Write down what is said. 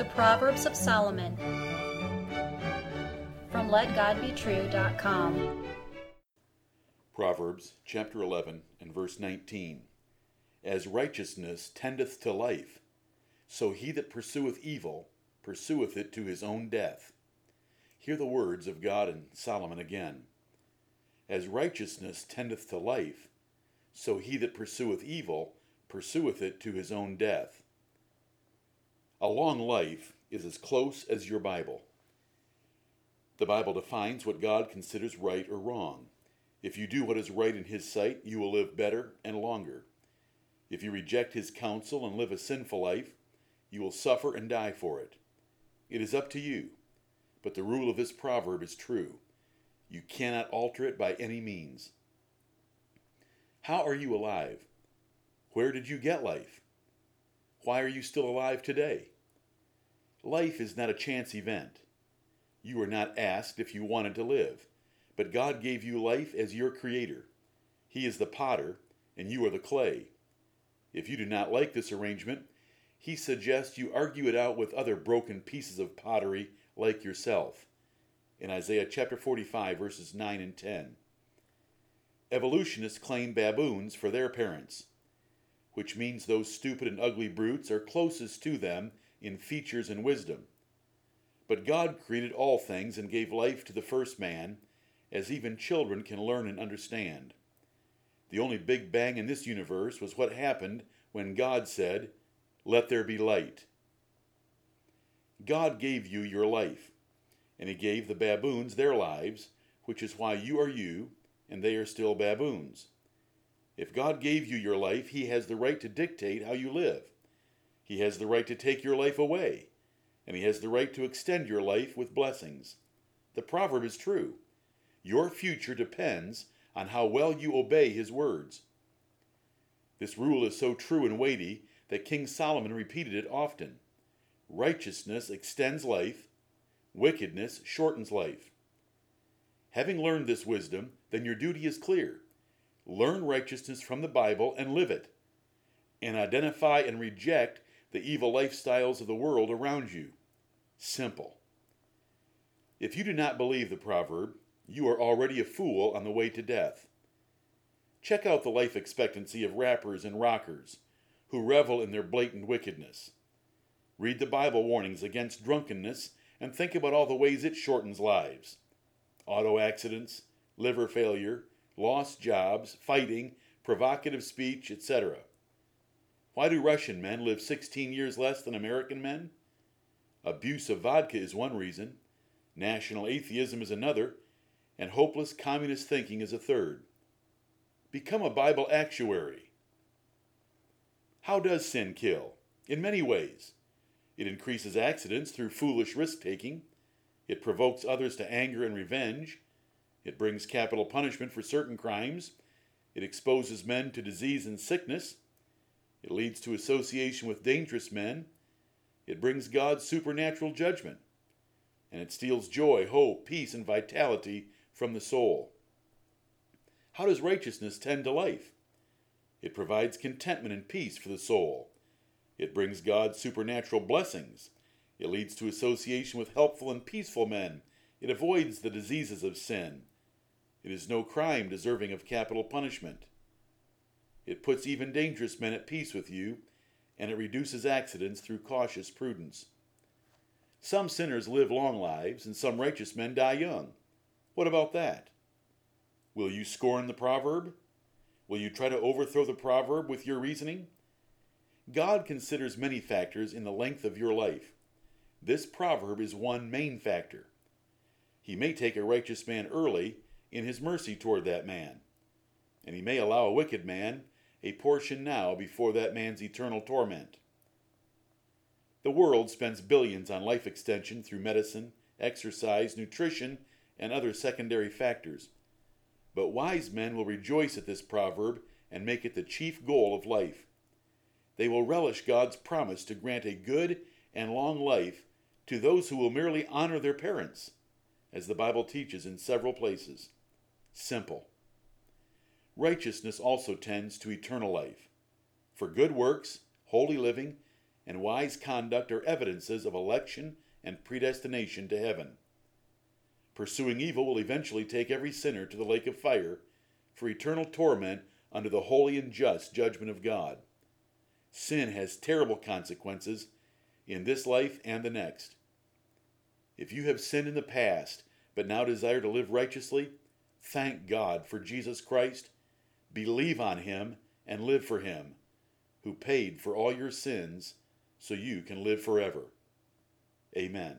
The Proverbs of Solomon from LetGodBetrue.com. Proverbs chapter 11 and verse 19. As righteousness tendeth to life, so he that pursueth evil pursueth it to his own death. Hear the words of God and Solomon again. As righteousness tendeth to life, so he that pursueth evil pursueth it to his own death. A long life is as close as your Bible. The Bible defines what God considers right or wrong. If you do what is right in His sight, you will live better and longer. If you reject His counsel and live a sinful life, you will suffer and die for it. It is up to you, but the rule of this proverb is true. You cannot alter it by any means. How are you alive? Where did you get life? Why are you still alive today? Life is not a chance event. You were not asked if you wanted to live, but God gave you life as your creator. He is the potter, and you are the clay. If you do not like this arrangement, he suggests you argue it out with other broken pieces of pottery like yourself. In Isaiah chapter 45, verses 9 and 10. Evolutionists claim baboons for their parents, which means those stupid and ugly brutes are closest to them in features and wisdom. But God created all things and gave life to the first man, as even children can learn and understand. The only big bang in this universe was what happened when God said, Let there be light. God gave you your life, and He gave the baboons their lives, which is why you are you, and they are still baboons. If God gave you your life, He has the right to dictate how you live. He has the right to take your life away, and he has the right to extend your life with blessings. The proverb is true. Your future depends on how well you obey his words. This rule is so true and weighty that King Solomon repeated it often. Righteousness extends life, wickedness shortens life. Having learned this wisdom, then your duty is clear. Learn righteousness from the Bible and live it, and identify and reject the evil lifestyles of the world around you. Simple. If you do not believe the proverb, you are already a fool on the way to death. Check out the life expectancy of rappers and rockers who revel in their blatant wickedness. Read the Bible warnings against drunkenness and think about all the ways it shortens lives auto accidents, liver failure, lost jobs, fighting, provocative speech, etc. Why do Russian men live 16 years less than American men? Abuse of vodka is one reason, national atheism is another, and hopeless communist thinking is a third. Become a Bible actuary. How does sin kill? In many ways. It increases accidents through foolish risk taking. It provokes others to anger and revenge. It brings capital punishment for certain crimes. It exposes men to disease and sickness. It leads to association with dangerous men. It brings God's supernatural judgment. And it steals joy, hope, peace, and vitality from the soul. How does righteousness tend to life? It provides contentment and peace for the soul. It brings God's supernatural blessings. It leads to association with helpful and peaceful men. It avoids the diseases of sin. It is no crime deserving of capital punishment. It puts even dangerous men at peace with you, and it reduces accidents through cautious prudence. Some sinners live long lives, and some righteous men die young. What about that? Will you scorn the proverb? Will you try to overthrow the proverb with your reasoning? God considers many factors in the length of your life. This proverb is one main factor. He may take a righteous man early in his mercy toward that man, and he may allow a wicked man a portion now before that man's eternal torment. The world spends billions on life extension through medicine, exercise, nutrition, and other secondary factors. But wise men will rejoice at this proverb and make it the chief goal of life. They will relish God's promise to grant a good and long life to those who will merely honor their parents, as the Bible teaches in several places. Simple. Righteousness also tends to eternal life. For good works, holy living, and wise conduct are evidences of election and predestination to heaven. Pursuing evil will eventually take every sinner to the lake of fire for eternal torment under the holy and just judgment of God. Sin has terrible consequences in this life and the next. If you have sinned in the past but now desire to live righteously, thank God for Jesus Christ, believe on him, and live for him, who paid for all your sins so you can live forever. Amen.